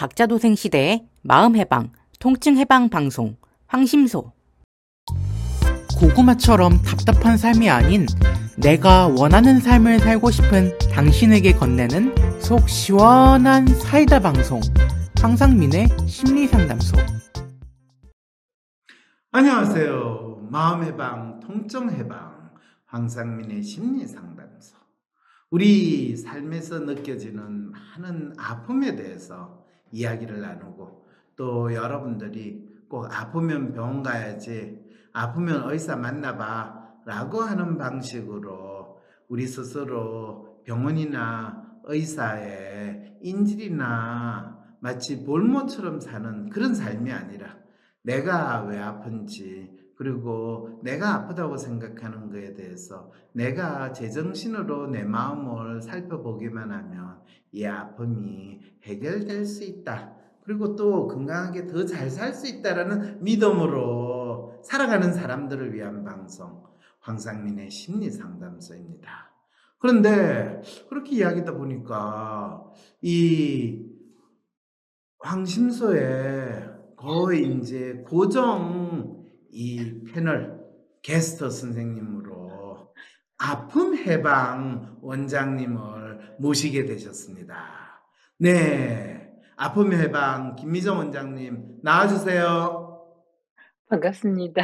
각자 도생 시대의 마음 해방, 통증 해방 방송 황심소 고구마처럼 답답한 삶이 아닌 내가 원하는 삶을 살고 싶은 당신에게 건네는 속 시원한 사이다 방송 황상민의 심리상담소 안녕하세요. 마음 해방, 통증 해방, 황상민의 심리상담소. 우리 삶에서 느껴지는 많은 아픔에 대해서 이야기를 나누고 또 여러분들이 꼭 아프면 병원 가야지, 아프면 의사 만나봐 라고 하는 방식으로 우리 스스로 병원이나 의사의 인질이나 마치 볼모처럼 사는 그런 삶이 아니라 내가 왜 아픈지 그리고 내가 아프다고 생각하는 것에 대해서 내가 제정신으로 내 마음을 살펴보기만 하면 이 아픔이 해결될 수 있다. 그리고 또 건강하게 더 잘 살 수 있다라는 믿음으로 살아가는 사람들을 위한 방송 황상민의 심리 상담소입니다. 그런데 그렇게 이야기하다 보니까 이 황심소에 거의 이제 고정 이 패널 게스트 선생님으로 아픔 해방 원장님을 모시게 되셨습니다. 네. 아픔 해방 김미정 원장님 나와주세요. 반갑습니다.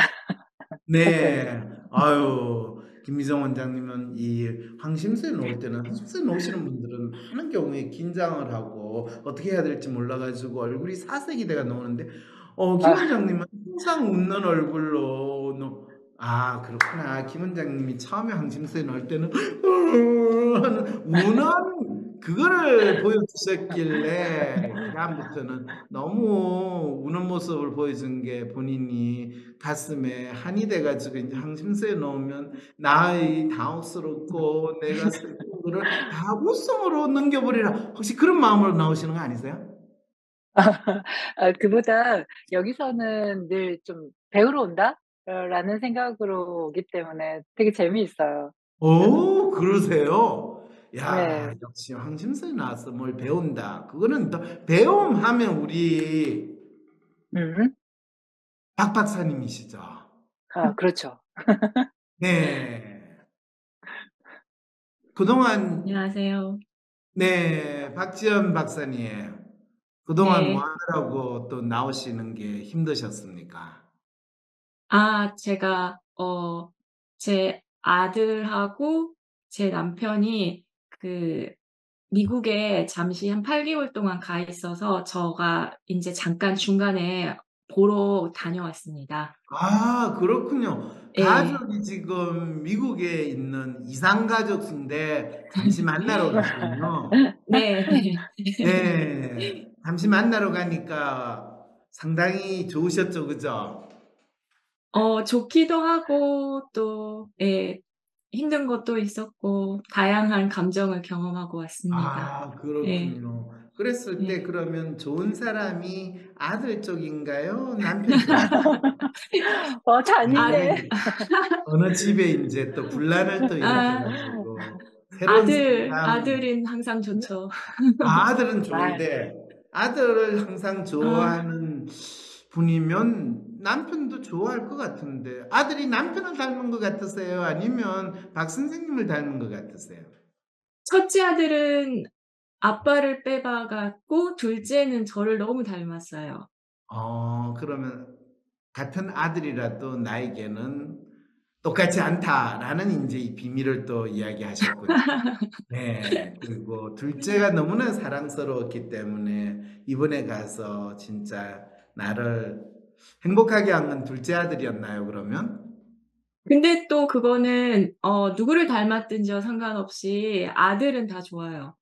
네. 아유, 김미정 원장님은 이 황심소에 놓을 때는 황심소에 놓으시는 분들은 많은 경우에 긴장을 하고 어떻게 해야 될지 몰라가지고 얼굴이 사색이 돼가 놓는데 어, 김 아. 원장님은 항상 웃는 얼굴로 놓... 아 그렇구나 김 원장님이 처음에 황심소에 넣을 때는 우는 그거를 보여주셨길래 그다음부터는 너무 우는 모습을 보여준 게 본인이 가슴에 한이 돼가지고 이제 황심소에 넣으면 나의 당혹스럽고 내가 슬픈 거를 다 웃음으로 넘겨버리라 혹시 그런 마음으로 나오시는 거 아니세요? 아, 그보다 여기서는 늘 좀 배우러 온다? 어, 라는 생각으로 오기 때문에 되게 재미있어요. 오 그러세요? 야 네. 역시 황심소에 나와서 뭘 배운다 그거는 또 배움 하면 우리 음. 박 박사님이시죠? 아, 그렇죠. 네 그동안 안녕하세요. 네 박지연 박사님 그동안 네. 뭐 하느라고 또 나오시는 게 힘드셨습니까? 아, 제가, 어, 제 아들하고 제 남편이 그 미국에 잠시 한 8개월 동안 가 있어서 저가 이제 잠깐 중간에 보러 다녀왔습니다. 아 그렇군요. 예. 가족이 지금 미국에 있는 이상 가족인데 잠시 만나러 갔군요. 네. 네, 잠시 만나러 가니까 상당히 좋으셨죠, 그죠? 어, 좋기도 하고 또, 예, 힘든 것도 있었고, 다양한 감정을 경험하고 왔습니다. 아, 그렇군요. 그랬을 때 네. 그러면 좋은 사람이 아들 쪽인가요? 남편 쪽인가요? 어, 잔인해. 아들, 어느 집에 이제 또 분란을 또 아. 일으켜가지고 새로운 아들, 사람. 아들은 항상 좋죠. 아, 아들은 좋은데 아들을 항상 좋아하는 분이면 남편도 좋아할 것 같은데 아들이 남편을 닮은 것 같으세요? 아니면 박 선생님을 닮은 것 같으세요? 첫째 아들은 아빠를 빼박았고, 둘째는 저를 너무 닮았어요. 어, 그러면 같은 아들이라도 나에게는 똑같지 않다라는 이제 이 비밀을 또 이야기하셨군요. 네. 그리고 둘째가 너무나 사랑스러웠기 때문에 이번에 가서 진짜 나를 행복하게 한건 둘째 아들이었나요, 그러면? 근데 또 그거는, 어, 누구를 닮았든지와 상관없이 아들은 다 좋아요.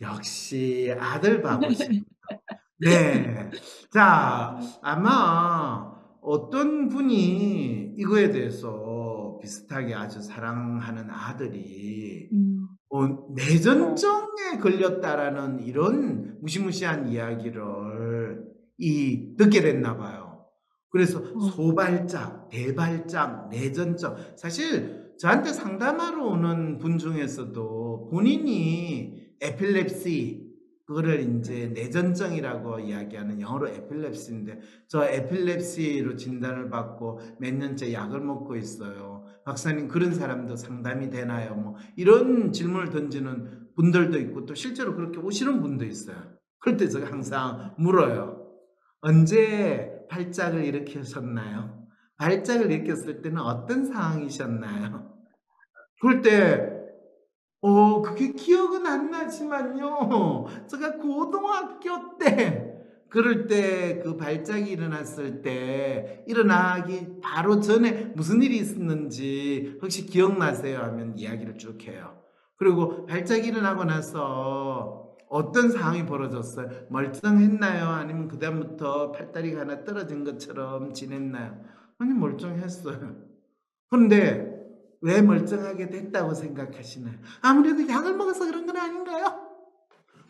역시 아들 바보십니다. 네. 자, 아마 어떤 분이 이거에 대해서 비슷하게 아주 사랑하는 아들이 음. 어, 내전증에 걸렸다라는 이런 무시무시한 이야기를 이 듣게 됐나 봐요. 그래서 어. 소발작, 대발작, 내전증. 사실 저한테 상담하러 오는 분 중에서도 본인이 에필랩시 그거를 인제 내전증이라고 이야기하는 영어로 에필lep시인데 저 에필lep시로 진단을 받고 몇 년째 약을 먹고 있어요. 박사님 그런 사람도 상담이 되나요? 뭐 이런 질문을 던지는 분들도 있고 또 실제로 그렇게 오시는 분도 있어요. 그럴 때 제가 항상 물어요. 언제 발작을 일으키셨나요? 발작을 일으켰을 때는 어떤 상황이셨나요? 그럴 때 어 그게 기억은 안 나지만요. 제가 고등학교 때 그럴 때 그 발작이 일어났을 때 일어나기 바로 전에 무슨 일이 있었는지 혹시 기억나세요? 하면 이야기를 쭉 해요. 그리고 발작이 일어나고 나서 어떤 상황이 벌어졌어요? 멀쩡했나요? 아니면 그다음부터 팔다리가 하나 떨어진 것처럼 지냈나요? 아니 멀쩡했어요. 그런데 왜 멀쩡하게 됐다고 생각하시나요? 아무래도 약을 먹어서 그런 건 아닌가요?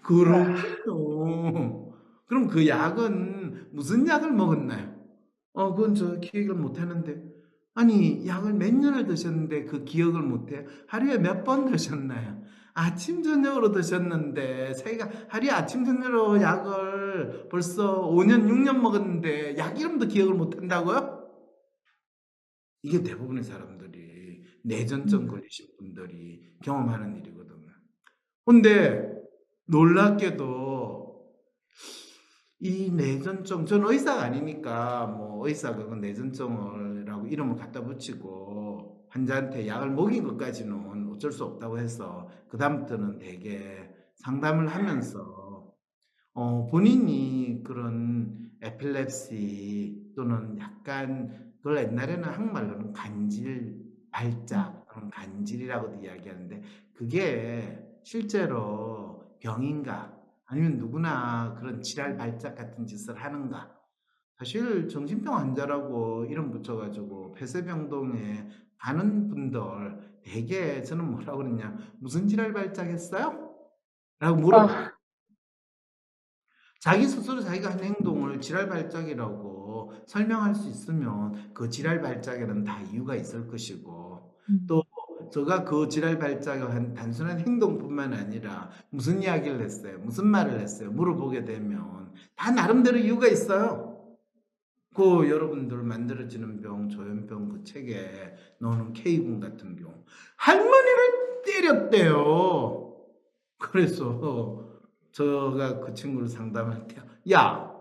그렇군요. 그럼 그 약은 무슨 약을 먹었나요? 어 그건 저 기억을 못 하는데. 아니 약을 몇 년을 드셨는데 그 기억을 못 해요? 하루에 몇 번 드셨나요? 아침 저녁으로 드셨는데 자기가 하루에 아침 저녁으로 약을 벌써 5년 6년 먹었는데 약 이름도 기억을 못 한다고요? 이게 대부분의 사람들이 내전증 걸리신 분들이 경험하는 일이거든요. 근데 놀랍게도 이 내전증 저는 의사가 아니니까 뭐 의사가 그 내전증이라고 이름을 갖다 붙이고 환자한테 약을 먹인 것까지는 어쩔 수 없다고 해서 그 다음부터는 되게 상담을 하면서 어 본인이 그런 에필lep시 또는 약간 그걸 옛날에는 한국말로는 간질 발작 또는 간질이라고도 이야기하는데 그게 실제로 병인가 아니면 누구나 그런 지랄 발작 같은 짓을 하는가. 사실 정신병 환자라고 이름 붙여 가지고 폐쇄병동에 가는 분들 되게 저는 뭐라고 그러냐 "무슨 지랄 발작했어요?" 라고. 아. 자기 스스로 자기가 한 행동을 지랄 발작이라고 설명할 수 있으면 그 지랄 발작에는 다 이유가 있을 것이고 음. 또 제가 그 지랄 발작을 한 단순한 행동뿐만 아니라 무슨 이야기를 했어요? 무슨 말을 했어요? 물어보게 되면 다 나름대로 이유가 있어요. 그 여러분들 만들어지는 병, 조현병 그 책에 나오는 K군 같은 경우 할머니를 때렸대요. 그래서 제가 그 친구를 상담할 때 "야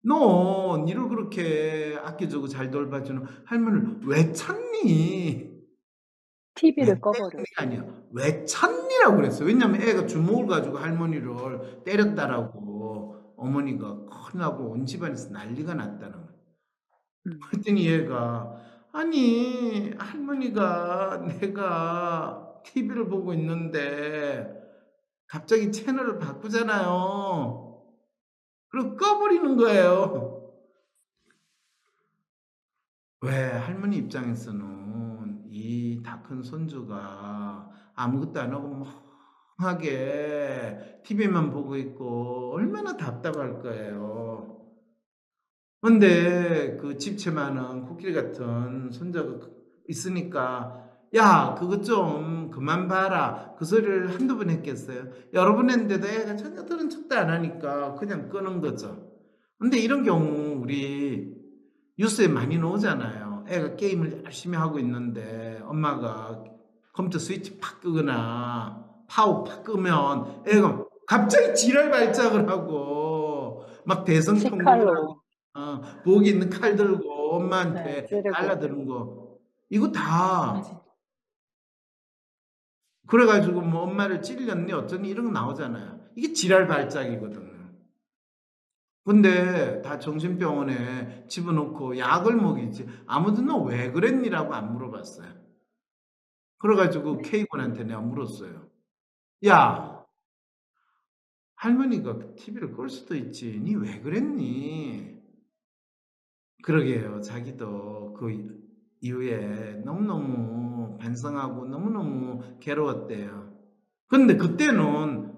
너 니를 그렇게 아껴주고 잘 돌봐주는 할머니를 왜 찾니?" TV를 왜꺼 때렸니가 버렸어요. 아니야. "왜 찾니?"라고 그랬어요. 왜냐하면 애가 주먹을 가지고 할머니를 때렸다라고 어머니가 큰일 나고 온 집안에서 난리가 났다는. 그랬더니 얘가 "아니 할머니가 내가 TV를 보고 있는데 갑자기 채널을 바꾸잖아요." 그리고 꺼 버리는 거예요. 왜 할머니 입장에서는 이 다 큰 손주가 아무것도 안 하고 멍하게 TV만 보고 있고 얼마나 답답할 거예요. 근데 그 집채 많은 코끼리 같은 손자가 그 있으니까 "야 그것 좀 그만 봐라." 그 소리를 한두 번 했겠어요? 여러 번 했는데도 애가 전혀 들은 척도 안 하니까 그냥 끄는 거죠. 근데 이런 경우 우리 뉴스에 많이 나오잖아요. 애가 게임을 열심히 하고 있는데 엄마가 컴퓨터 스위치 팍 끄거나 파워 팍 끄면 애가 갑자기 지랄 발작을 하고 막 대성통곡을 하고. 어 부엌에 있는 칼 들고 네 엄마한테. 달라드는 거 이거 다 그래 가지고 뭐 "엄마를 찔렸니 어쩌니." 이런 거 나오잖아요. 이게 지랄 발작이거든요. 근데 다 정신병원에 집어넣고 약을 먹이지 아무도 "너 왜 그랬니?"라고 안 물어봤어요. 그래 가지고 K군한테 내가 물었어요. "야" "할머니가 TV를 끌 수도 있지. 니 왜 그랬니?" 그러게요. 자기도 그 이후에 너무너무 반성하고 너무너무 괴로웠대요. 근데 그때는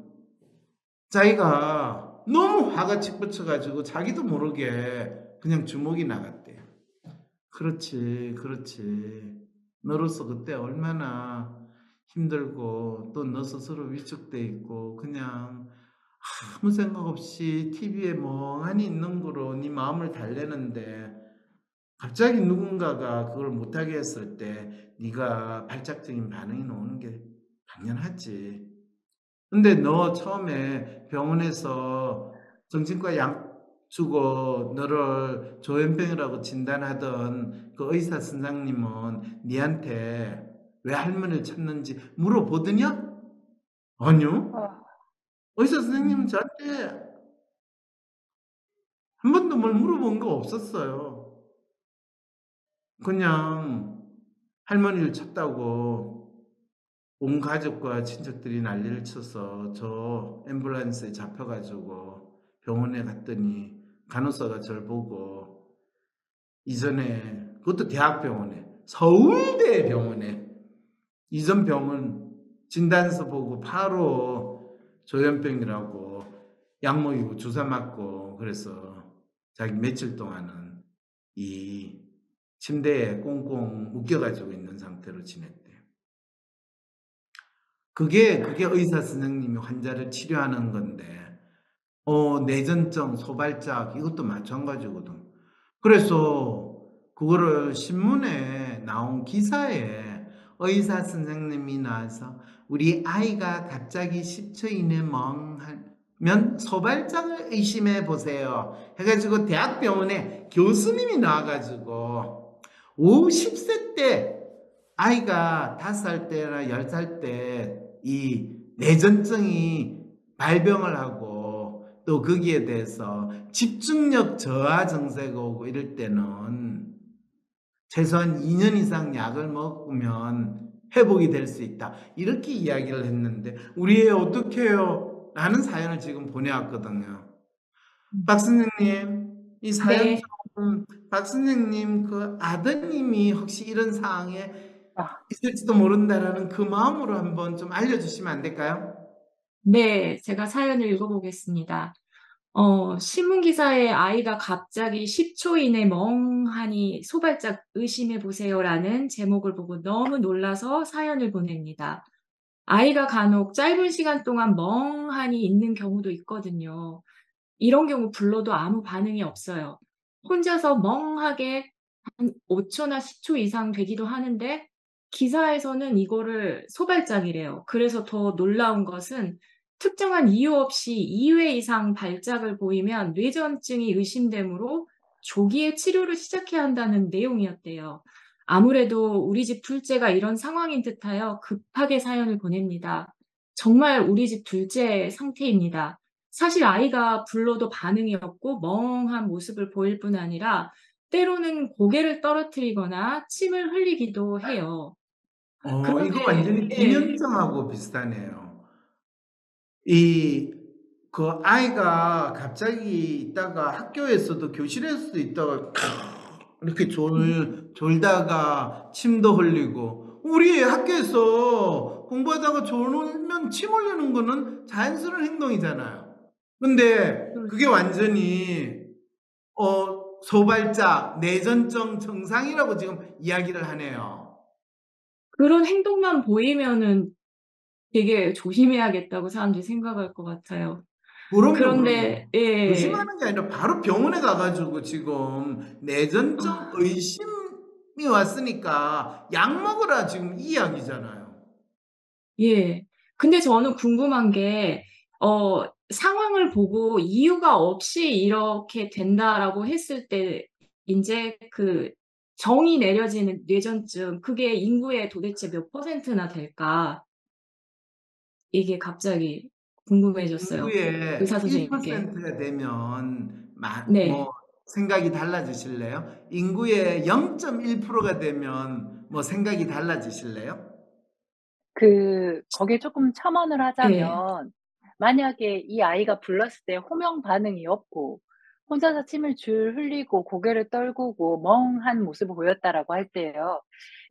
자기가 너무 화가 치솟아 가지고 자기도 모르게 그냥 주먹이 나갔대요. 그렇지, 그렇지. 너로서 그때 얼마나 힘들고 또 너 스스로 위축돼 있고 그냥 아무 생각 없이 TV에 멍하니 있는 거로 네 마음을 달래는데 갑자기 누군가가 그걸 못하게 했을 때 네가 발작적인 반응이 나오는 게 당연하지. 근데 너 처음에 병원에서 정신과 약 주고 너를 조현병이라고 진단하던 그 의사 선생님은 네한테 왜 할머니를 찾는지 물어보더냐? 아니요. 아, 의사 선생님은 저한테 한 번도 뭘 물어본 거 없었어요. 그냥 할머니를 찾다고 온 가족과 친척들이 난리를 쳐서 저 앰뷸런스에 잡혀가지고 병원에 갔더니 간호사가 저를 보고 이전에 그것도 대학병원에 서울대 병원에 이전 병원 진단서 보고 바로 조현병이라고 약 먹이고 주사 맞고 그래서 자기 며칠 동안은 이 침대에 꽁꽁 묶여가지고 있는 상태로 지냈대요. 그게 그게 의사 선생님이 환자를 치료하는 건데 어 내전증, 소발작 이것도 마찬가지거든. 그래서 그거를 신문에 나온 기사에 의사 선생님이 나와서 우리 아이가 갑자기 10초 이내 멍하면 소발작을 의심해 보세요. 해가지고 대학병원에 교수님이 나와가지고 50세 때 아이가 5살 때나 10살 때 이 내전증이 발병을 하고 또 거기에 대해서 집중력 저하 증세가 오고 이럴 때는 최소한 2년 이상 약을 먹으면 회복이 될 수 있다. 이렇게 이야기를 했는데 우리 애 어떡해요? 라는 사연을 지금 보내왔거든요. 박 선생님, 이 사연 네. 좀, 박 선생님 그 아드님이 혹시 이런 상황에 아. 있을지도 모른다라는 그 마음으로 한번 좀 알려주시면 안 될까요? 네, 제가 사연을 읽어보겠습니다. 어, 신문 기사에 아이가 갑자기 10초 이내 멍하니 소발작 의심해 보세요라는 제목을 보고 너무 놀라서 사연을 보냅니다. 아이가 간혹 짧은 시간 동안 멍하니 있는 경우도 있거든요. 이런 경우 불러도 아무 반응이 없어요. 혼자서 멍하게 한 5초나 10초 이상 되기도 하는데 기사에서는 이거를 소발작이래요. 그래서 더 놀라운 것은 특정한 이유 없이 2회 이상 발작을 보이면 뇌전증이 의심되므로 조기에 치료를 시작해야 한다는 내용이었대요. 아무래도 우리 집 둘째가 이런 상황인 듯하여 급하게 사연을 보냅니다. 정말 우리 집 둘째 상태입니다. 사실 아이가 불러도 반응이 없고 멍한 모습을 보일 뿐 아니라 때로는 고개를 떨어뜨리거나 침을 흘리기도 해요. 어, 그런데 이거 완전히 예. 김현정하고 비슷하네요. 이, 그 아이가 갑자기 있다가 학교에서도 교실에서도 있다가 이렇게 졸, 졸다가 침도 흘리고 우리 학교에서 공부하다가 졸면 침 흘리는 거는 자연스러운 행동이잖아요. 근데 그게 완전히 어, 소발작, 내전증 증상이라고 지금 이야기를 하네요. 그런 행동만 보이면은 되게 조심해야겠다고 사람들이 생각할 것 같아요. 그럼요, 그런데 그럼요. 예. 의심하는 게 아니라 바로 병원에 가가지고 지금 내전증 아. 의심이 왔으니까 약 먹으라 지금 이 이야기잖아요. 예. 근데 저는 궁금한 게, 어, 상황을 보고 이유가 없이 이렇게 된다라고 했을 때, 이제 그 정이 내려지는 뇌전증, 그게 인구의 도대체 몇 퍼센트나 될까? 이게 갑자기 궁금해졌어요. 인구의 의사 선생님께. 1%가 되면 마, 네. 뭐 생각이 달라지실래요? 인구의 0.1%가 되면 뭐 생각이 달라지실래요? 그 거기에 조금 첨언을 네. 하자면 만약에 이 아이가 불렀을 때 호명 반응이 없고 혼자서 침을 줄 흘리고 고개를 떨구고 멍한 모습을 보였다라고 할 때요.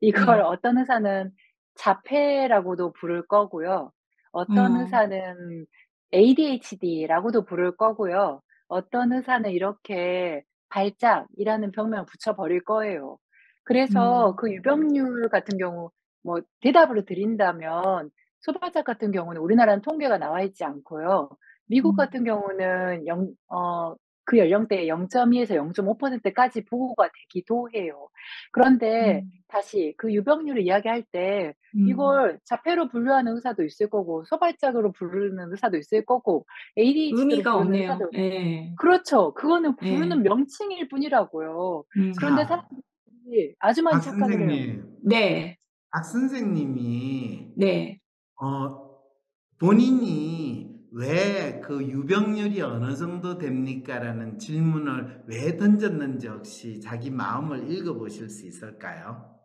이걸 네. 어떤 의사는 자폐라고도 부를 거고요. 어떤 어. 의사는 ADHD라고도 부를 거고요. 어떤 의사는 이렇게 발작이라는 병명을 붙여버릴 거예요. 그래서 음. 그 유병률 같은 경우 뭐 대답으로 드린다면 소발작 같은 경우는 우리나라는 통계가 나와 있지 않고요. 미국 음. 같은 경우는 영 어 그 연령대에 0.2에서 0.5%까지 보고가 되기도 해요. 그런데 음. 다시 그 유병률을 이야기할 때 음. 이걸 자폐로 분류하는 의사도 있을 거고 소발작으로 부르는 의사도 있을 거고 ADHD로 의미가 없네요. 의사도 예. 그렇죠. 그거는 예. 부르는 명칭일 뿐이라고요. 음. 그런데 자. 사람들이 아주 많이 박 착각을 해요. 네. 박 선생님이 네. 어 본인이 왜 그 유병률이 어느 정도 됩니까 라는 질문을 왜 던졌는지 혹시 자기 마음을 읽어보실 수 있을까요?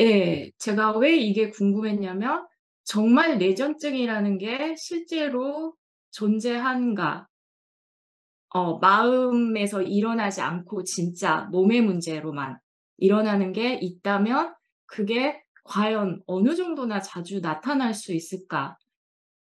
예. 제가 왜 이게 궁금했냐면 정말 뇌전증이라는 게 실제로 존재한가? 어 마음에서 일어나지 않고 진짜 몸의 문제로만 일어나는 게 있다면 그게 과연 어느 정도나 자주 나타날 수 있을까?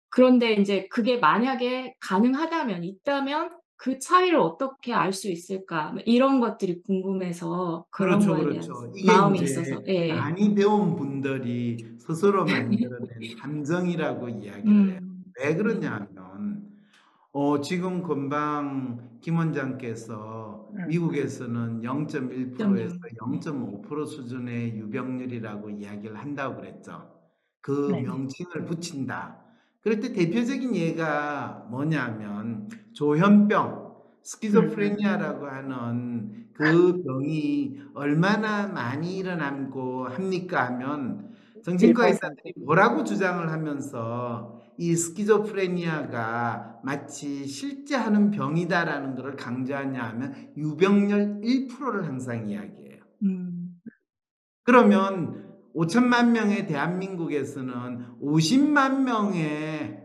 그런데 인제 그게 만약에 가능하다면 있다면 그 차이를 어떻게 알 수 있을까? 뭐 이런 것들이 궁금해서 그런 그렇죠, 거에 대한 그렇죠. 마음이 있어서 예. 많이 배운 분들이 스스로 만들어낸 함정이라고 이야기를 해요. 음. 왜 그러냐면 어 지금 금방 김 원장께서 음. 미국에서는 0.1%에서 0.0. 0.5% 수준의 유병률이라고 이야기를 한다고 그랬죠. 그 네. 명칭을 붙인다. 그럴 때 대표적인 예가 뭐냐면 조현병, 음. 스키조프레니아라고 하는 그 병이 얼마나 많이 일어나고 합니까 하면 정신과 의사들이 뭐라고 주장을 하면서 이 스키조프레니아가 마치 실제 하는 병이다라는 것을 강조하냐 하면 유병률 1%를 항상 이야기해요. 음. 그러면 5천만 명의 대한민국에서는 50만 명의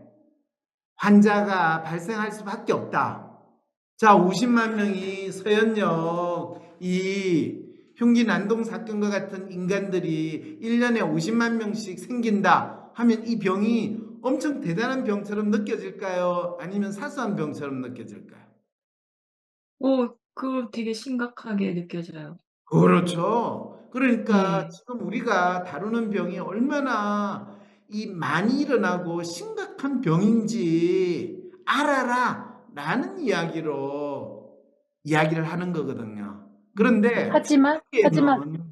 환자가 발생할 수밖에 없다. 자, 50만 명이 서현역 이 흉기 난동 사건과 같은 인간들이 1년에 50만 명씩 생긴다 하면 이 병이 엄청 대단한 병처럼 느껴질까요? 아니면 사소한 병처럼 느껴질까요? 어 그거 되게 심각하게 느껴져요. 그렇죠. 그러니까 네. 지금 우리가 다루는 병이 얼마나 이 많이 일어나고 심각한 병인지 알아라 라는 이야기로 이야기를 하는 거거든요. 그런데 하지만 하지만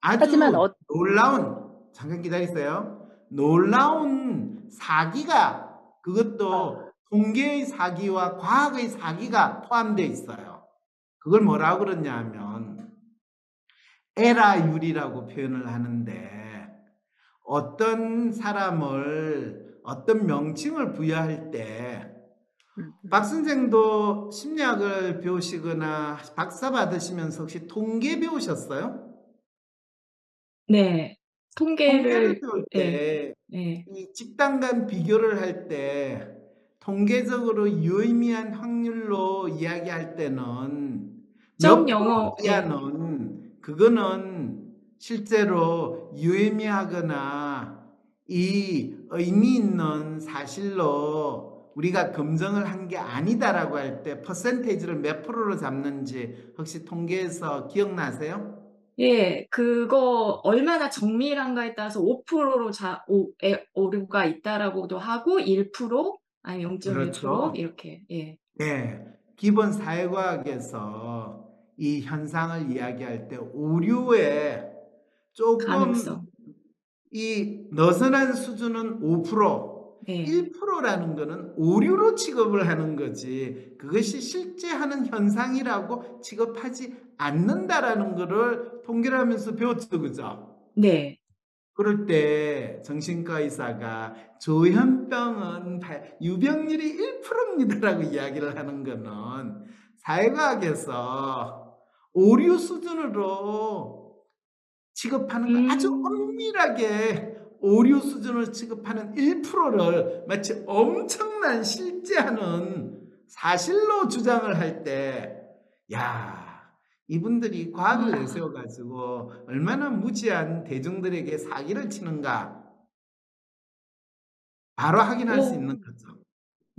아주 하지만 어 놀라운 잠깐 기다리세요. 놀라운 사기가 그것도 아. 통계의 사기와 과학의 사기가 포함되어 있어요. 그걸 뭐라고 그러냐 하면 에라율이라고 표현을 하는데 어떤 사람을 어떤 명칭을 부여할 때 음. 박 선생도 심리학을 배우시거나 박사 받으시면서 혹시 통계 배우셨어요? 네. 통계를. 때 예. 이 집단 간 비교를 할 때 통계적으로 유의미한 확률로 이야기할 때는 점몇 영어 프로 예. 이하는 그거는 실제로 유의미하거나 이 의미 있는 사실로 우리가 검증을 한 게 아니다라고 할 때 퍼센테이지를 몇 프로로 잡는지 혹시 통계에서 기억나세요? 예. 그거 얼마나 정밀한가에 따라서 5%로 자 오 에 오류가 있다라고도 하고 1% 아니면 0.1% 그렇죠. 이렇게 예. 네. 기본 사회과학에서 이 현상을 이야기할 때 오류의 조금 가능성. 이 느슨한 수준은 5% 예. 1%라는 거는 오류로 취급을 하는 거지 그것이 실제 하는 현상이라고 취급하지 않는다라는 거를 통계를 하면서 배웠죠. 그죠? 네. 그럴 때 정신과 의사가 조현병은 발- 유병률이 1%입니다라고 이야기를 하는 거는 사회과학에서 오류 수준으로 취급하는 거 아주 음. 엄밀하게 오류 수준을 취급하는 1%를 마치 엄청난 실제하는 사실로 주장을 할 때, 야, 이분들이 과학을 와. 내세워 가지고 얼마나 무지한 대중들에게 사기를 치는가 바로 확인할 수 오. 있는 거죠.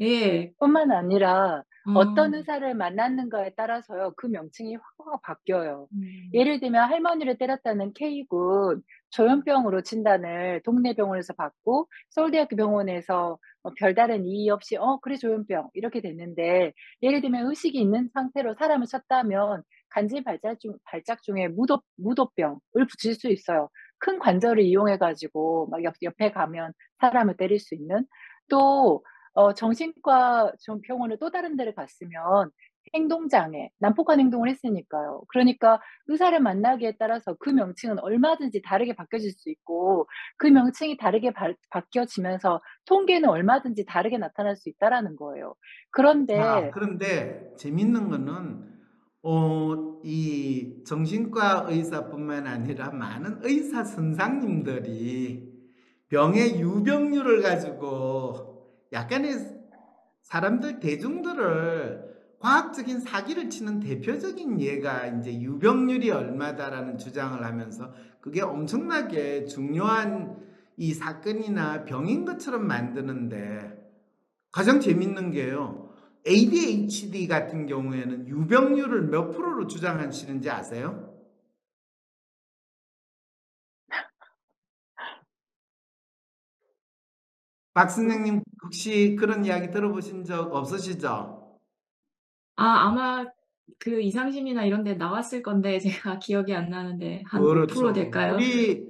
예. 뿐만 아니라 어. 어떤 의사를 만났는가에 따라서요. 그 명칭이 확 바뀌어요. 음. 예를 들면 할머니를 때렸다는 K군 조현병으로 진단을 동네 병원에서 받고 서울대학교 병원에서 뭐 별다른 이의 없이 "어 그래 조현병." 이렇게 됐는데 예를 들면 의식이 있는 상태로 사람을 쳤다면 간질 발작 중 발작 중에 무도 무도병을 붙일 수 있어요. 큰 관절을 이용해 가지고 막 옆 옆에 가면 사람을 때릴 수 있는. 또 어 정신과 좀 병원을 또 다른 데를 갔으면 행동장애, 난폭한 행동을 했으니까요. 그러니까 의사를 만나기에 따라서 그 명칭은 얼마든지 다르게 바뀌어질 수 있고 그 명칭이 다르게 바 바뀌어지면서 통계는 얼마든지 다르게 나타날 수 있다라는 거예요. 자 그런데 그런데 재밌는 거는 어 이 정신과 의사뿐만 아니라 많은 의사 선생님들이 병의 유병률을 가지고 약간의 사람들 대중들을 과학적인 사기를 치는 대표적인 예가 인제 "유병률이 얼마다."라는 주장을 하면서 그게 엄청나게 중요한 이 사건이나 병인 것처럼 만드는데 가장 재밌는 게요. ADHD 같은 경우에는 유병률을 몇 프로로 주장하시는지 아세요? 박 선생님 혹시 그런 이야기 들어보신 적 없으시죠? 아 아마 그 이상심이나 이런 데 나왔을 건데 제가 기억이 안 나는데 한5% 그렇죠. 될까요? 우리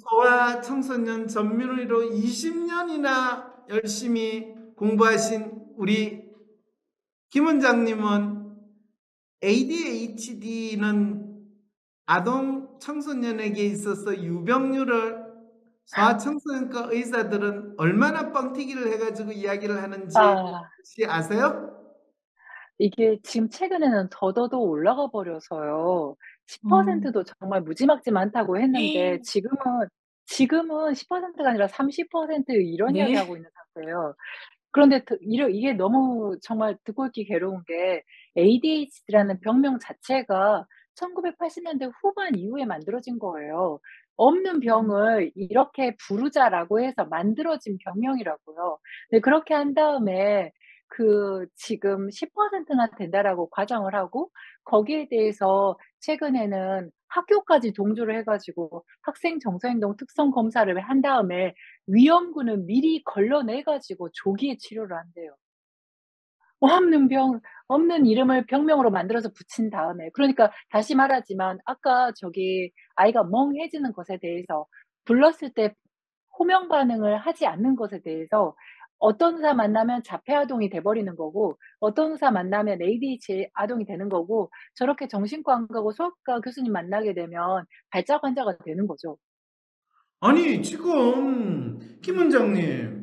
소아 청소년 전문의로 20 년이나 열심히 공부하신 우리 김 원장님은 ADHD는 아동 청소년에게 있어서 유병률을 소아청소년과 의사들은 얼마나 뻥튀기를 해 가지고 이야기를 하는지 아. 혹시 아세요? 이게 지금 최근에는 더더더 올라가 버려서요. 음. 10%도 정말 무지막지 많다고 했는데 지금은 지금은 10%가 아니라 30% 이런 네. 이야기하고 있는 상태예요. 그런데 이게 너무 정말 듣고 있기 괴로운 게 ADHD라는 병명 자체가 1980 년대 후반 이후에 만들어진 거예요. "없는 병을 이렇게 부르자."라고 해서 만들어진 병명이라고요. 네 그렇게 한 다음에 그 지금 10%나 된다라고 과장을 하고 거기에 대해서 최근에는 학교까지 동조를 해 가지고 학생 정서행동 특성 검사를 한 다음에 위험군은 미리 걸러내 가지고 조기에 치료를 한대요. 없는 병 없는 이름을 병명으로 만들어서 붙인 다음에 그러니까 다시 말하지만 아까 저기 아이가 멍해지는 것에 대해서 불렀을 때 호명 반응을 하지 않는 것에 대해서 어떤 의사 만나면 자폐 아동이 돼 버리는 거고 어떤 의사 만나면 ADHD 아동이 되는 거고 저렇게 정신과 안 가고 소아과 교수님 만나게 되면 발작 환자가 되는 거죠. 아니 지금 김 원장님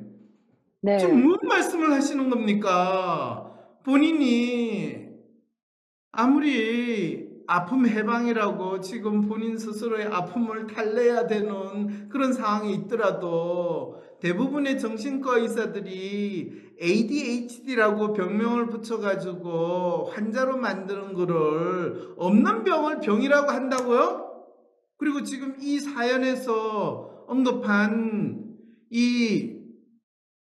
지금 네. 무슨 말씀을 하시는 겁니까? 본인이 아무리 아픔 해방이라고 지금 본인 스스로의 아픔을 달래야 되는 그런 상황이 있더라도 대부분의 정신과 의사들이 ADHD라고 병명을 붙여 가지고 환자로 만드는 거를 없는 병을 병이라고 한다고요? 그리고 지금 이 사연에서 언급한 이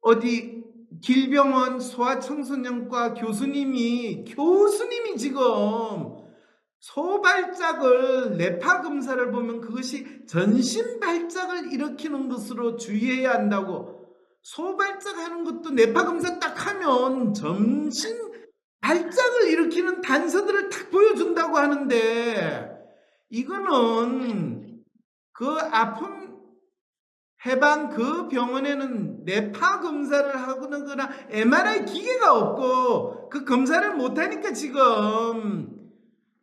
어디 길병원 소아청소년과 교수님이 교수님이 지금 소발작을 뇌파 검사를 보면 그것이 전신 발작을 일으키는 것으로 주의해야 한다고. 소발작 하는 것도 뇌파 검사 딱 하면 전신 발작을 일으키는 단서들을 딱 보여준다고 하는데 이거는 그 아픔 해방 그 병원에는 뇌파 검사를 하고는 거나 MRI 기계가 없고 그 검사를 못 하니까 지금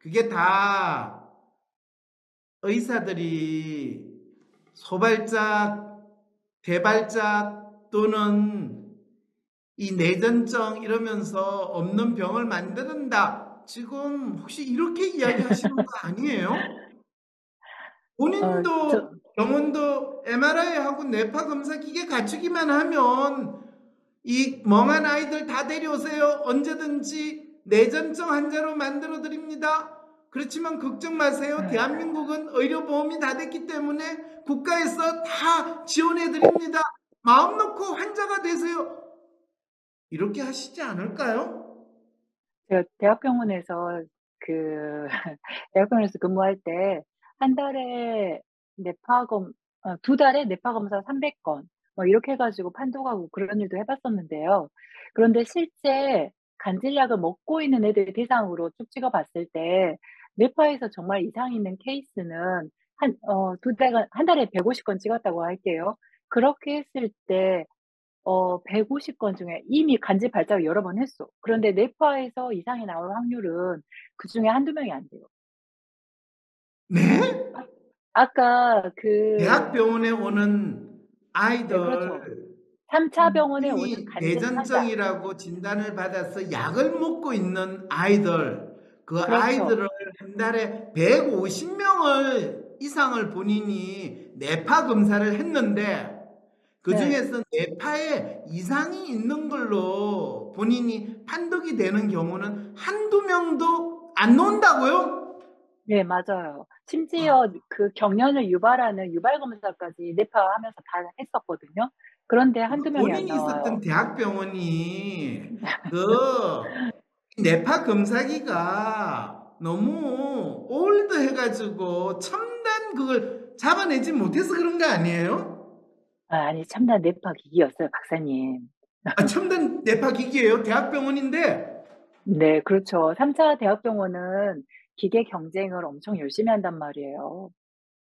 그게 다 의사들이 소발작, 대발작 또는 이 뇌전증 이러면서 없는 병을 만든다. 지금 혹시 이렇게 이야기하시는 거 아니에요? 어 본인도 저 병원도 MRI하고 뇌파 검사 기계 갖추기만 하면 이 멍한 아이들 다 데려오세요. 언제든지 뇌전증 환자로 만들어 드립니다. 그렇지만 걱정 마세요. 대한민국은 의료보험이 다 됐기 때문에 국가에서 다 지원해 드립니다. 마음 놓고 환자가 되세요. 이렇게 하시지 않을까요? 제가 대학병원에서 그 대학병원에서 근무할 때1 달에 뇌파 검어2 달에 뇌파 검사 300건, 뭐 이렇게 해 가지고 판독하고 그런 일도 해 봤었는데요. 그런데 실제 간질약을 먹고 있는 애들 대상으로 쭉 찍어 봤을 때 뇌파에서 정말 이상 있는 케이스는 한어2 달간 1 달에 150건 찍었다고 할게요. 그렇게 했을 때 어 150건 중에 이미 간질 발작을 여러 번 했어. 그런데 뇌파에서 이상이 나올 확률은 그 중에 1-2 명이 안 돼요. 네? 아까 그 대학병원에 오는 네 그렇죠. 아이들 3차 병원에 이미 오는 뇌전증이라고 진단을 받아서 약을 먹고 있는 아이들 그 그렇죠. 아이들을 한 달에 150 명을 이상을 본인이 뇌파 검사를 했는데 네. 그중에서 뇌파에 이상이 있는 걸로 본인이 판독이 되는 경우는 1-2 명도 안 나온다고요? 네 맞아요. 심지어 그 경련을 유발하는 유발 검사까지 뇌파 하면서 다 했었거든요. 그런데 1-2 명이 안 본인이. 있었던 대학병원이 그 뇌파 검사기가 너무 old 해 가지고 첨단 그걸 잡아내지 못해서 그런 거 아니에요? 아 아니 첨단 뇌파 기기였어요 박사님. 아 첨단 뇌파 기기예요? 대학병원인데? 네 그렇죠. 3차 대학병원은 기계 경쟁을 엄청 열심히 한단 말이에요.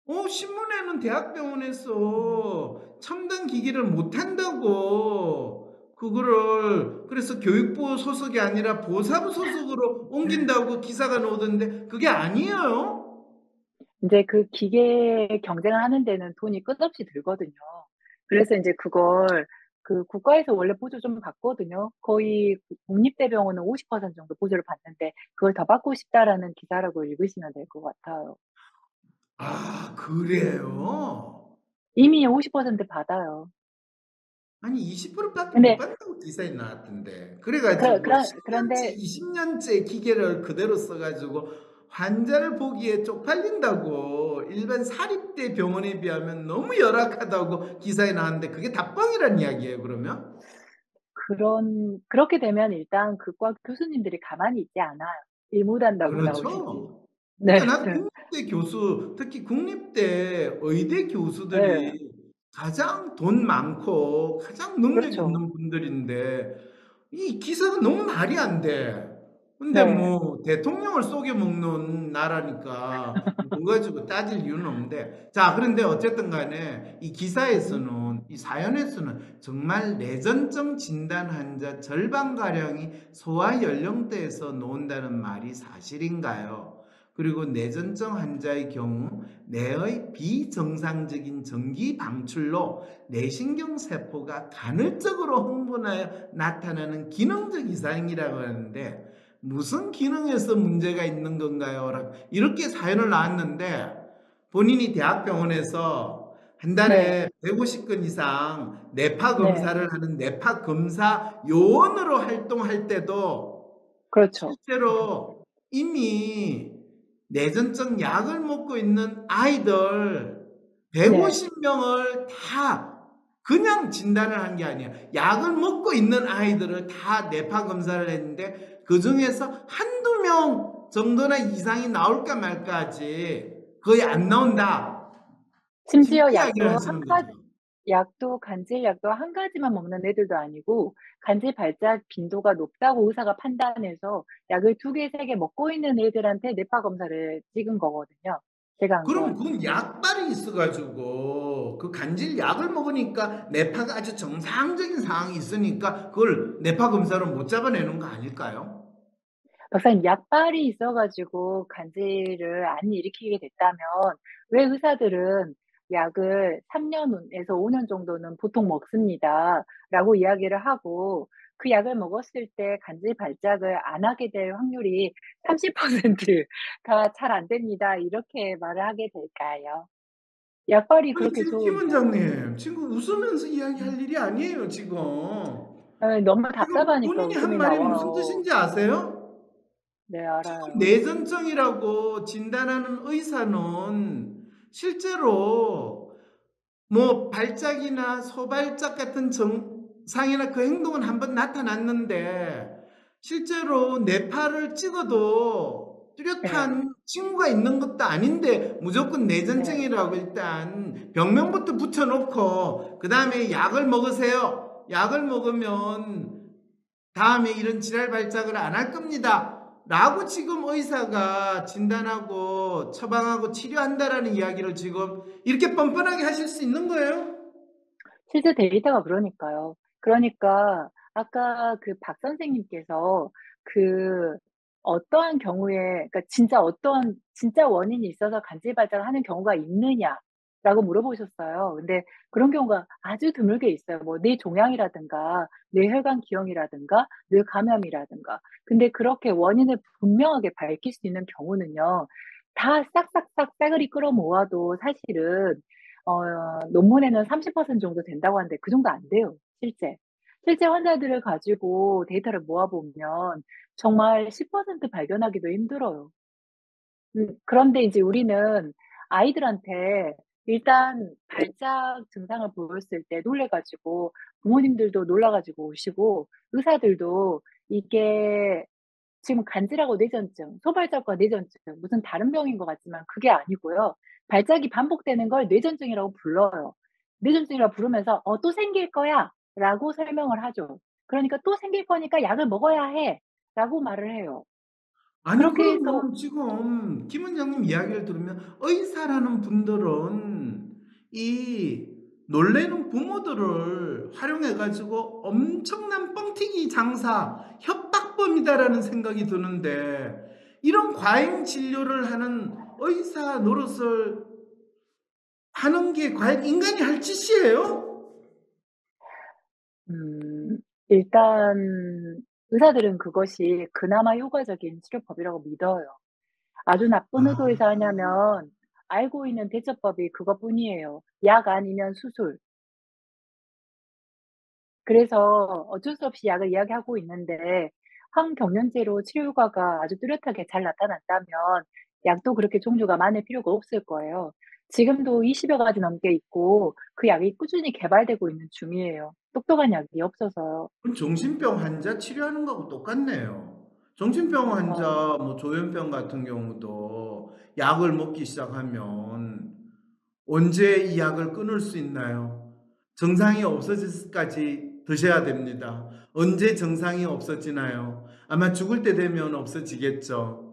어 신문에는 대학병원에서 첨단 기기를 못 한다고 그거를 그래서 교육부 소속이 아니라 보사부 소속으로 옮긴다고 기사가 나오던데 그게 아니에요? 인제 그 기계 경쟁을 하는 데는 돈이 끝없이 들거든요. 그래서 인제 그걸 그 국가에서 원래 보조 좀 받거든요. 거의 국립대병원은 50% 정도 보조를 받는데 그걸 더 받고 싶다라는 기사라고 읽으시면 될 것 같아요. 아 그래요? 이미 50% 받아요. 아니 20% 밖에 근데 못 받는다고 기사에 나왔던데. 그래 그러 가지고 그런 10 년째 그런데 20 년째 기계를 그대로 써 가지고 환자를 보기에 쪽팔린다고 일반 사립대 병원에 비하면 너무 열악하다고 기사에 나왔는데 그게 다 뻥이란 이야기예요 그러면? 그런 그렇게 되면 일단 그과 교수님들이 가만히 있지 않아요. 일 못한다고 나오시지. 그렇죠. 네. 그러니까 난 국립대 교수 특히 국립대 의대 교수들이 네. 가장 돈 많고 가장 능력 그렇죠. 있는 분들인데 이 기사가 너무 말이 안 돼. 근데 네. 뭐 대통령을 속여 먹는 나라니까 그거 가지고 따질 이유는 없는데 자 그런데 어쨌든 간에 이 기사에서는 이 사연에서는 정말 뇌전증 진단 환자 절반 가량이 소아 연령대에서 나온다는 말이 사실인가요? 그리고 뇌전증 환자의 경우 뇌의 비정상적인 전기 방출로 뇌신경 세포가 간헐적으로 흥분하여 나타나는 기능적 이상이라고 하는데 무슨 기능에서 문제가 있는 건가요? 이렇게 사연을 나왔는데 본인이 대학병원에서 한 달에 네. 150건 이상 뇌파 네. 검사를 하는 뇌파 검사 요원으로 활동할 때도 그렇죠. 실제로 이미 뇌전증 약을 먹고 있는 아이들 네. 150명을 다 그냥 진단을 한 게 아니야. 약을 먹고 있는 아이들을 다 뇌파 검사를 했는데 그 중에서 1-2명 정도나 이상이 나올까 말까 하지 거의 안 나온다. 심지어 약도 한 가지. 약도 간질 약도 한 가지만 먹는 애들도 아니고 간질 발작 빈도가 높다고 의사가 판단해서 약을 2 개, 3 개 먹고 있는 애들한테 뇌파 검사를 찍은 거거든요. 제가 한 그럼 건. 그건 약발이 있어 가지고 그 간질 약을 먹으니까 뇌파가 아주 정상적인 상황이 있으니까 그걸 뇌파 검사로 못 잡아내는 거 아닐까요? 박사님 약발이 있어 가지고 간질을 안 일으키게 됐다면 왜 의사들은 약을 3 년에서 5년 정도는 보통 먹습니다."라고 이야기를 하고 그 약을 먹었을 때 간질 발작을 안 하게 될 확률이 30%가 "잘 안 됩니다." 이렇게 말을 하게 될까요? 약발이 아니 그렇게 지금 김 원장님 지금 웃으면서 이야기할 일이 아니에요 지금. 예 너무 답답하니까 본인이 한 말이 나와요. 무슨 뜻인지 아세요? 네 알아요. 지금 뇌전증이라고 진단하는 의사는 실제로 뭐 발작이나 소발작 같은 증상이나 그 행동은 한번 나타났는데 실제로 뇌파를 찍어도 뚜렷한 네. 징후가 있는 것도 아닌데 무조건 네. 뇌전증이라고 일단 병명부터 붙여놓고 그 다음에 약을 먹으세요. 약을 먹으면 다음에 이런 질환 발작을 안 할 겁니다. 라고 지금 의사가 진단하고 처방하고 치료한다라는 이야기를 지금 이렇게 뻔뻔하게 하실 수 있는 거예요? 실제 데이터가 그러니까요. 그러니까 아까 그 박 선생님께서 그 어떠한 경우에 그러니까 진짜 어떠한 진짜 원인이 있어서 간질 발작을 하는 경우가 있느냐 라고 물어보셨어요. 근데 그런 경우가 아주 드물게 있어요. 뭐 뇌 종양이라든가 뇌혈관 기형이라든가 뇌 감염이라든가. 근데 그렇게 원인을 분명하게 밝힐 수 있는 경우는요. 다 싹싹싹 싸그리 끌어모아도 사실은 어 논문에는 30% 정도 된다고 하는데 그 정도 안 돼요, 실제. 실제 환자들을 가지고 데이터를 모아 보면 정말 10% 발견하기도 힘들어요. 음 그런데 이제 우리는 아이들한테 일단 발작 증상을 보였을 때 놀래 가지고 부모님들도 놀라 가지고 오시고 의사들도 이게 지금 간질하고 뇌전증, 소발작과 뇌전증 무슨 다른 병인 것 같지만 그게 아니고요. 발작이 반복되는 걸 뇌전증이라고 불러요. 뇌전증이라고 부르면서 "어 또 생길 거야."라고 설명을 하죠. 그러니까 "또 생길 거니까 약을 먹어야 해."라고 말을 해요. 아니 그렇게 해서 그러면 지금 김 원장님 이야기를 들으면 의사라는 분들은 이 놀래는 부모들을 활용해 가지고 엄청난 뻥튀기 장사, 협박범이다라는 생각이 드는데 이런 과잉 진료를 하는 의사 노릇을 하는 게 과연 인간이 할 짓이에요? 음 일단 의사들은 그것이 그나마 효과적인 치료법이라고 믿어요. 아주 나쁜 아. 의도에서 하냐면 알고 있는 대처법이 그것뿐이에요. 약 아니면 수술. 그래서 어쩔 수 없이 약을 이야기하고 있는데 항경련제로 치료 효과가 아주 뚜렷하게 잘 나타났다면 약도 그렇게 종류가 많을 필요가 없을 거예요. 지금도 20여 가지 넘게 있고 그 약이 꾸준히 개발되고 있는 중이에요. 똑똑한 약이 없어서요. 그럼 정신병 환자 치료하는 거하고 똑같네요. 정신병 환자 뭐 조현병 같은 경우도 약을 먹기 시작하면 언제 이 약을 끊을 수 있나요? 정상이 없어질 때까지 드셔야 됩니다. 언제 정상이 없어지나요? 아마 죽을 때 되면 없어지겠죠.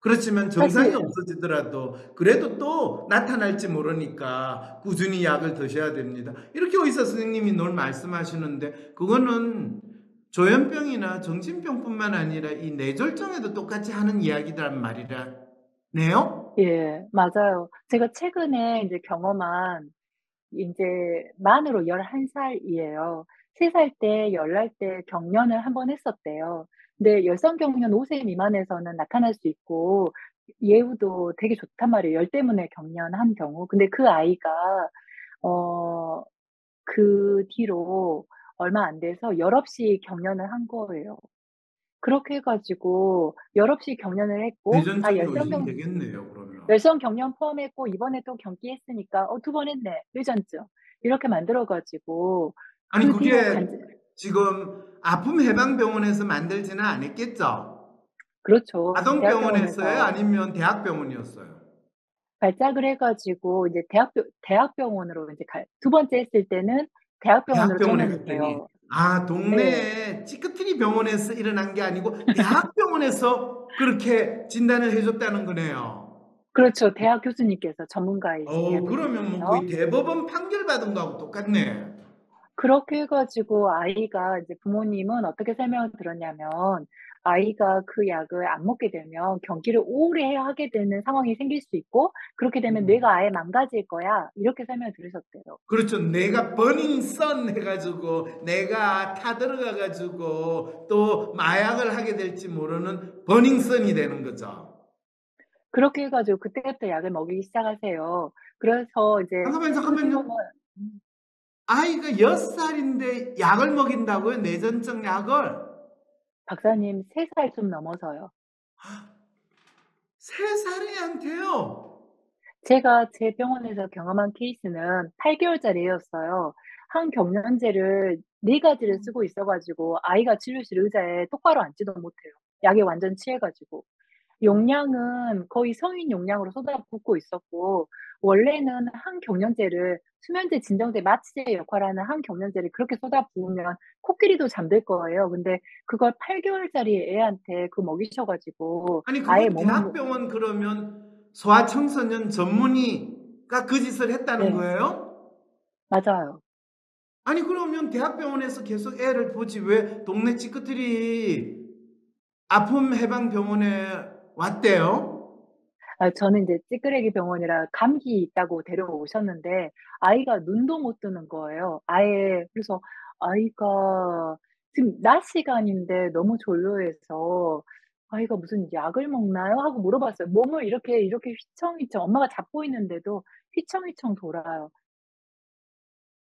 그렇지만 정상이 사실 없어지더라도 그래도 또 나타날지 모르니까 꾸준히 약을 드셔야 됩니다. 이렇게 의사 선생님이 늘 말씀하시는데 그거는 조현병이나 정신병뿐만 아니라 이 뇌졸중에도 똑같이 하는 이야기란 말이라네요. 예, 맞아요. 제가 최근에 이제 경험한 인제 만으로 11살이에요. 3살 때 열날 때 경련을 한 번 했었대요. 근데 열성 경련 5세 미만에서는 나타날 수 있고 예후도 되게 좋단 말이에요, 열 때문에 경련한 경우. 근데 그 아이가 어 그 뒤로 얼마 안 돼서 열없이 경련을 한 거예요. 그렇게 해 가지고 열없이 경련을 했고 아 열성 경 의심되겠네요, 그러면. 열성 경련 포함했고 이번에 또 경기했으니까 '어 2번 했네. 뇌전증.' 이렇게 만들어 가지고 아니 그 그게 지금 아픔 해방 병원에서 만들지는 않았겠죠? 그렇죠. 아동병원에서요? 아니면 대학병원이었어요? 발작을 해 가지고 이제 대학병 대학병원으로 이제 갈 두 번째 했을 때는 대학병원으로 돼요. 아 네. 동네에 찌끄트리 병원에서 일어난 게 아니고 대학병원에서 그렇게 진단을 해 줬다는 거네요. 그렇죠. 대학 교수님께서 전문가이신 어 대학 그러면 뭐 거의 대법원 판결 받은 거하고 똑같네. 그렇게 해 가지고 아이가 이제 부모님은 어떻게 설명을 들었냐면 아이가 그 약을 안 먹게 되면 경기를 오래 하게 되는 상황이 생길 수 있고 그렇게 되면 음. "뇌가 아예 망가질 거야." 이렇게 설명을 들으셨대요. 그렇죠. 내가 버닝 썬 해 가지고 내가 타들어가 가지고 또 마약을 하게 될지 모르는 버닝 썬이 되는 거죠. 그렇게 해 가지고 그때부터 약을 먹이기 시작하세요. 그래서 이제 잠깐만요, 그 잠깐만요. 아이가 6 살인데 약을 먹인다고요? 뇌전증 약을? 박사님 3살 좀 넘어서요. 3 살애한테요 제가 제 병원에서 경험한 케이스는 8 개월짜리 애였어요. 항경련제를 4 가지를 쓰고 있어 가지고 아이가 치료실 의자에 똑바로 앉지도 못해요. 약에 완전 취해 가지고. 용량은 거의 성인 용량으로 쏟아붓고 있었고 원래는 항경련제를 수면제, 진정제, 마취제 역할하는 항경련제를 그렇게 쏟아부으면 코끼리도 잠들 거예요. 근데 그걸 8개월짜리 애한테 그 먹이셔 가지고 아니 아예 대학병원 그러면 소아청소년 전문의가 그 짓을 했다는 네. 거예요? 맞아요. 아니 그러면 대학병원에서 계속 애를 보지 왜 동네 찌끄트리 아픔 해방 병원에 왔대요? 아 저는 이제 찌끄레기 병원이라 감기 있다고 데려오셨는데 아이가 눈도 못 뜨는 거예요. 아예 그래서 아이가 지금 낮 시간인데 너무 졸려해서 "아이가 무슨 약을 먹나요?" 하고 물어봤어요. 몸을 이렇게, 이렇게 휘청휘청 엄마가 잡고 있는데도 휘청휘청 돌아요.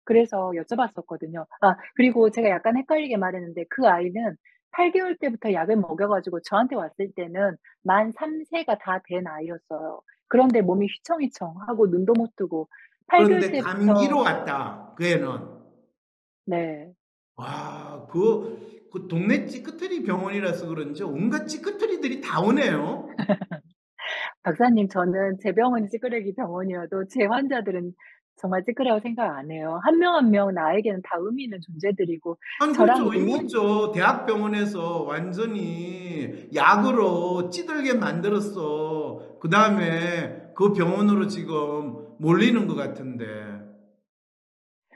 그래서 여쭤봤었거든요. 아 그리고 제가 약간 헷갈리게 말했는데 그 아이는 8개월 때부터 약을 먹여 가지고 저한테 왔을 때는 만 3 세가 다 된 아이였어요. 그런데 몸이 휘청휘청하고 눈도 못 뜨고 8개월 그런데 때부터 감기로 왔다. 그 애는. 네. 와, 그, 그 동네 찌끄트리 병원이라서 그런지 온갖 찌끄트리들이 다 오네요. 박사님 저는 제 병원이 찌끄레기 병원이어도 제 환자들은 정말 찌끄레라고 생각 안 해요. 한 명 한 명 나에게는 다 의미 있는 존재들이고 아니 저랑 그렇죠. 의미 있죠. 대학병원에서 완전히 약으로 찌들게 만들었어. 그 다음에 그 병원으로 지금 몰리는 것 같은데.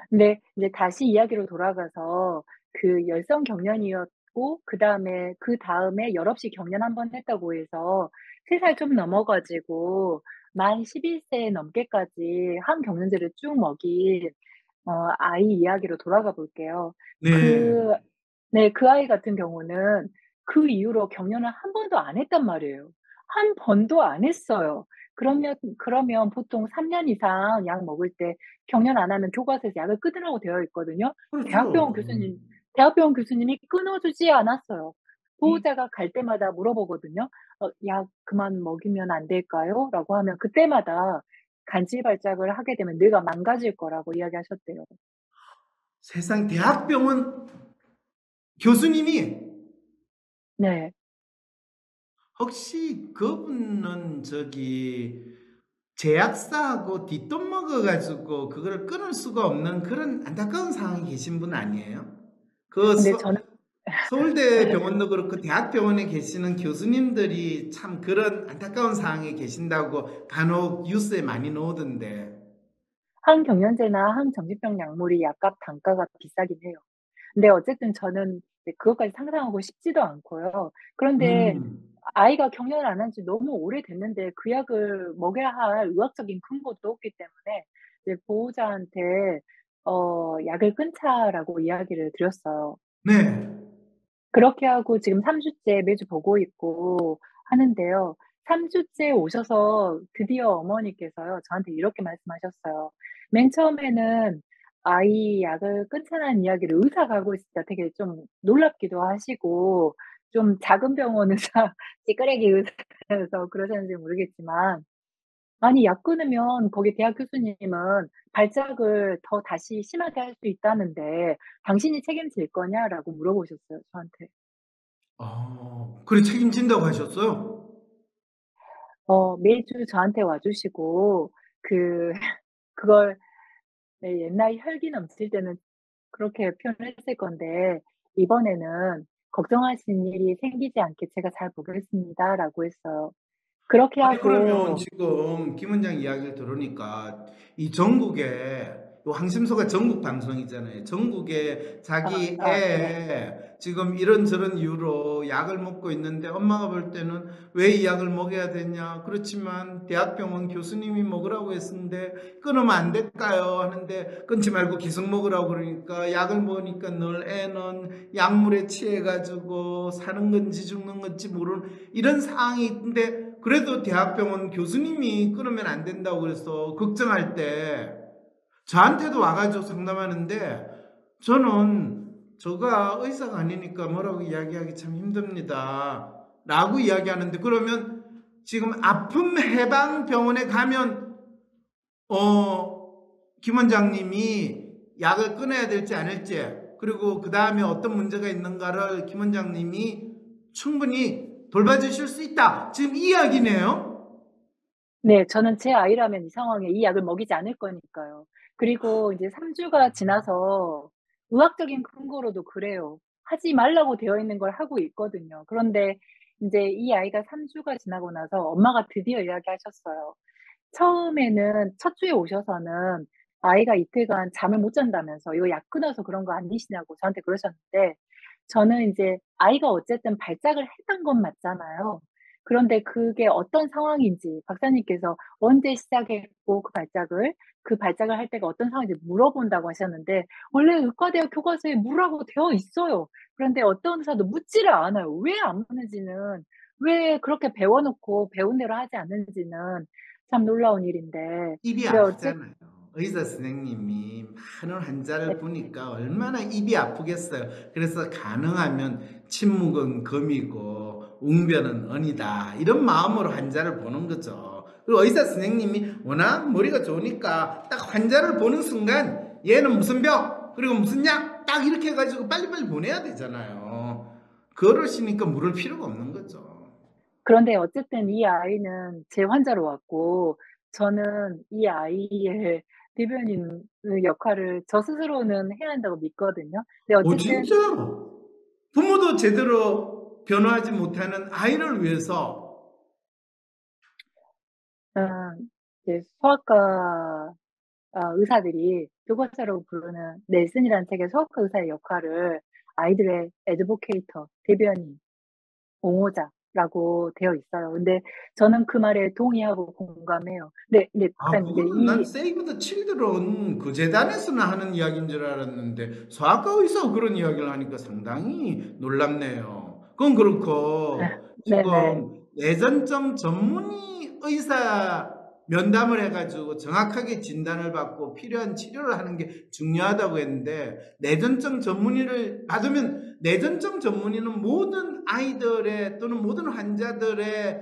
근데 이제 다시 이야기로 돌아가서 그 열성 경련이었고 그 다음에 그 다음에 열없이 경련 한 번 했다고 해서 3살 좀 넘어 가지고 만 11세 넘게까지 항경련제를 쭉 먹인 어 아이 이야기로 돌아가 볼게요. 네. 그 네 그 아이 같은 경우는 그 이후로 경련을 한 번도 안 했단 말이에요. 한 번도 안 했어요. 그러면 그러면 보통 3년 이상 약 먹을 때 경련 안 하면 교과서에서 약을 끊으라고 되어 있거든요. 대학병원 그렇죠. 교수님 대학병원 교수님이 끊어 주지 않았어요. 이 보호자가 갈 때마다 물어보거든요. "어 약 그만 먹이면 안 될까요?" 라고 하면 그때마다 간질 발작을 하게 되면 뇌가 망가질 거라고 이야기하셨대요. 세상 대학병원 교수님이 네. 혹시 그분은 저기 제약사하고 뒷돈 먹어가지고 그걸 끊을 수가 없는 그런 안타까운 상황에 계신 분 아니에요? 그 근데 서, 저는 서울대 병원도 그렇고 대학병원에 계시는 교수님들이 참 그런 안타까운 상황에 계신다고 간혹 뉴스에 많이 나오던데. 항경련제나 항정신병 약물이 약값 단가가 비싸긴 해요. 근데 어쨌든 저는 그것까지 상상하고 싶지도 않고요. 그런데 음. 아이가 경련을 안 한 지 너무 오래됐는데 그 약을 먹여야 할 의학적인 근거도 없기 때문에 이제 보호자한테 어 "약을 끊자."라고 이야기를 드렸어요. 네. 그렇게 하고 지금 3 주째 매주 보고 있고 하는데요. 3 주째 오셔서 드디어 어머니께서요 저한테 이렇게 말씀하셨어요. 맨 처음에는 아이 약을 끊자는 이야기를 의사가 하고 있을 때 되게 좀 놀랍기도 하시고 좀 작은 병원 의사 찌끄레기 의사여서 그러셨는지 모르겠지만 아니 약 끊으면 거기 대학 교수님은 "발작을 더 다시 심하게 할 수 있다는데 당신이 책임질 거냐?"라고 물어보셨어요 저한테. 어, 그래 책임진다고 하셨어요? 어 매주 저한테 와 주시고 그 그걸 네 옛날 혈기 넘칠 때는 그렇게 표현했을 건데 "이번에는 걱정하시는 일이 생기지 않게 제가 잘 보겠습니다."라고 했어요. 그렇게 아니 그러면 하고 지금 김 원장 이야기를 들으니까 이 전국에 요 항심소가 전국 방송이잖아요. 전국에 아 자기 아 네. 애 지금 이런저런 이유로 약을 먹고 있는데 엄마가 볼 때는 왜 이 약을 먹여야 되냐? 그렇지만 대학병원 교수님이 먹으라고 했는데 끊으면 안 될까요? 하는데 끊지 말고 계속 먹으라고 그러니까 약을 먹으니까 늘 애는 약물에 취해 가지고 사는 건지 죽는 건지 모르는 이런 상황이 있는데 그래도 대학병원 교수님이 끊으면 안 된다고 그래서 걱정할 때 저한테도 와가지고 상담하는데 저는 저가 의사가 아니니까 뭐라고 이야기하기 참 힘듭니다. 라고 이야기하는데 그러면 지금 아픔 해방 병원에 가면 어, 김 원장님이 약을 끊어야 될지 아닐지 그리고 그 다음에 어떤 문제가 있는가를 김 원장님이 충분히 돌봐주실 수 있다. 지금 이 이야기네요. 네. 저는 제 아이라면 이 상황에 이 약을 먹이지 않을 거니까요. 그리고 이제 3 주가 지나서 의학적인 근거로도 그래요. 하지 말라고 되어 있는 걸 하고 있거든요. 그런데 인제 이 아이가 3 주가 지나고 나서 엄마가 드디어 이야기하셨어요. 처음에는 첫 주에 오셔서는 아이가 이틀간 잠을 못 잔다면서 "이거 약 끊어서 그런 거 아니시냐."고 저한테 그러셨는데 저는 인제 아이가 어쨌든 발작을 했던 건 맞잖아요. 그런데 그게 어떤 상황인지 박사님께서 언제 시작했고 그 발작을, 그 발작을 할 때가 어떤 상황인지 물어본다고 하셨는데 원래 의과대학 교과서에 묻으라고 되어 있어요. 그런데 어떤 의사도 묻지를 않아요. 왜 안 묻는지는 왜 그렇게 배워 놓고 배운 대로 하지 않는지는 참 놀라운 일인데 입이 네 어쨌 아프잖아요. 의사 선생님이 많은 환자를 네. 보니까 얼마나 입이 아프겠어요. 그래서 가능하면 침묵은 금이고 웅변은 은이다. 이런 마음으로 환자를 보는 거죠. 그리고 의사 선생님이 워낙 머리가 좋으니까 딱 환자를 보는 순간 얘는 무슨 병 그리고 무슨 약 딱 이렇게 해가지고 빨리빨리 보내야 되잖아요. 그러시니까 물을 필요가 없는 거죠. 그런데 어쨌든 이 아이는 제 환자로 왔고 저는 이 아이의 대변인 의 역할을 저 스스로는 해야 한다고 믿거든요. 근데 어 어쨌든 진짜요? 부모도 제대로 변호하지 못하는 아이를 위해서 음 이제 소아과 아 의사들이 교과서로 부르는 넬슨이라는 책의 소아과 의사의 역할을 아이들의 애드보케이터, 대변인, 옹호자 라고 되어 있어요. 근데 저는 그 말에 동의하고 공감해요. 네 네아 그거는 난이 세이브 더 칠드런 그 재단에서나 하는 이야기인 줄 알았는데 소아과 의사가 그런 이야기를 하니까 상당히 놀랍네요. 그건 그렇고 네. 네네. 지금 내전증 전문의 의사 면담을 해가지고 정확하게 진단을 받고 필요한 치료를 하는 게 중요하다고 했는데 내전증 전문의를 받으면 내전증 전문의는 모든 아이들의 또는 모든 환자들의